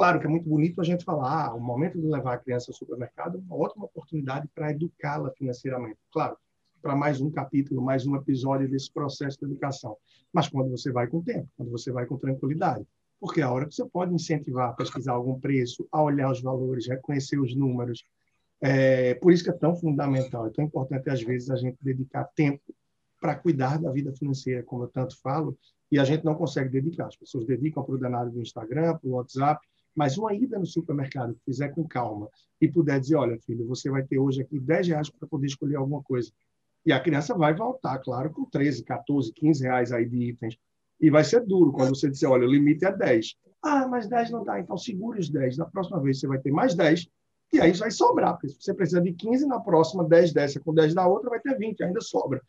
Claro que é muito bonito a gente falar, ah, o momento de levar a criança ao supermercado é uma ótima oportunidade para educá-la financeiramente. Claro, para mais um capítulo, mais um episódio desse processo de educação. Mas quando você vai com tempo, quando você vai com tranquilidade. Porque é a hora que você pode incentivar a pesquisar algum preço, a olhar os valores, reconhecer os números. É, por isso que é tão fundamental, é tão importante, às vezes, a gente dedicar tempo para cuidar da vida financeira, como eu tanto falo, e a gente não consegue dedicar. As pessoas dedicam para o danado do Instagram, para o WhatsApp, mas uma ida no supermercado, que fizer com calma e puder dizer, olha, filho, você vai ter hoje aqui 10 reais para poder escolher alguma coisa. E a criança vai voltar, claro, com 13, 14, 15 reais aí de itens. E vai ser duro quando você dizer, olha, o limite é 10. Ah, mas 10 não dá, então segure os 10. Na próxima vez você vai ter mais 10, e aí vai sobrar, porque se você precisa de 15, na próxima 10 dessa com 10 da outra, vai ter 20, ainda sobra.